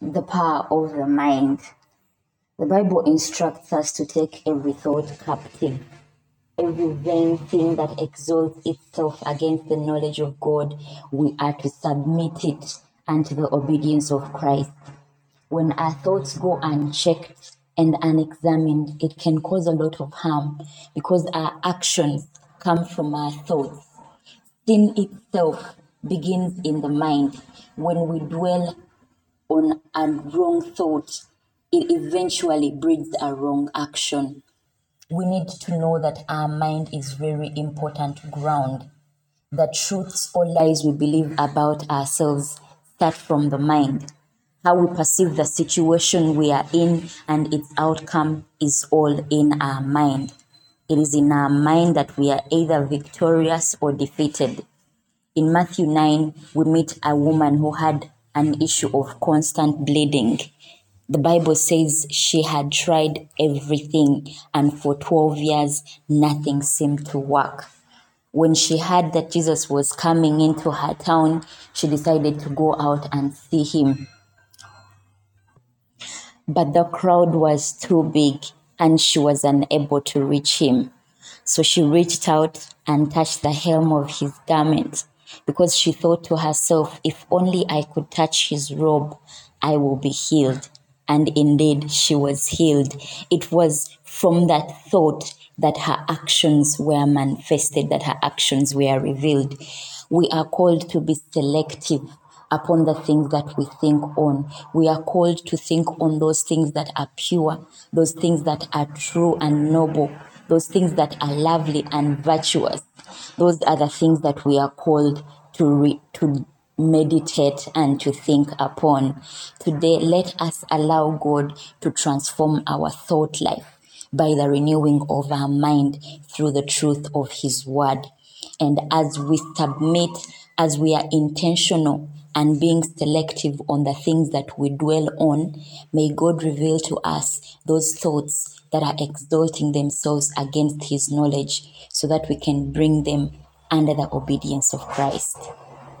the power of the mind. The Bible instructs us to take every thought captive, every vain thing that exalts itself against the knowledge of God. We are to submit it unto the obedience of Christ. When our thoughts go unchecked and unexamined, it can cause a lot of harm because our actions come from our thoughts. Sin itself begins in the mind. When we dwell on a wrong thought, it eventually breeds a wrong action. We need to know that our mind is very important ground. The truths or lies we believe about ourselves start from the mind. How we perceive the situation we are in and its outcome is all in our mind. It is in our mind that we are either victorious or defeated. In Matthew 9, we meet a woman who had an issue of constant bleeding. The Bible says she had tried everything, and for 12 years, nothing seemed to work. When she heard that Jesus was coming into her town, she decided to go out and see him. But the crowd was too big and she was unable to reach him. So she reached out and touched the hem of his garment because she thought to herself, if only I could touch his robe, I will be healed. And indeed, she was healed. It was from that thought that her actions were manifested, that her actions were revealed. We are called to be selective upon the things that we think on. We are called to think on those things that are pure, those things that are true and noble, those things that are lovely and virtuous. Those are the things that we are called to re- to meditate and to think upon. Today, let us allow God to transform our thought life by the renewing of our mind through the truth of His Word. And as we submit, as we are intentional and being selective on the things that we dwell on, may God reveal to us those thoughts that are exalting themselves against His knowledge so that we can bring them under the obedience of Christ.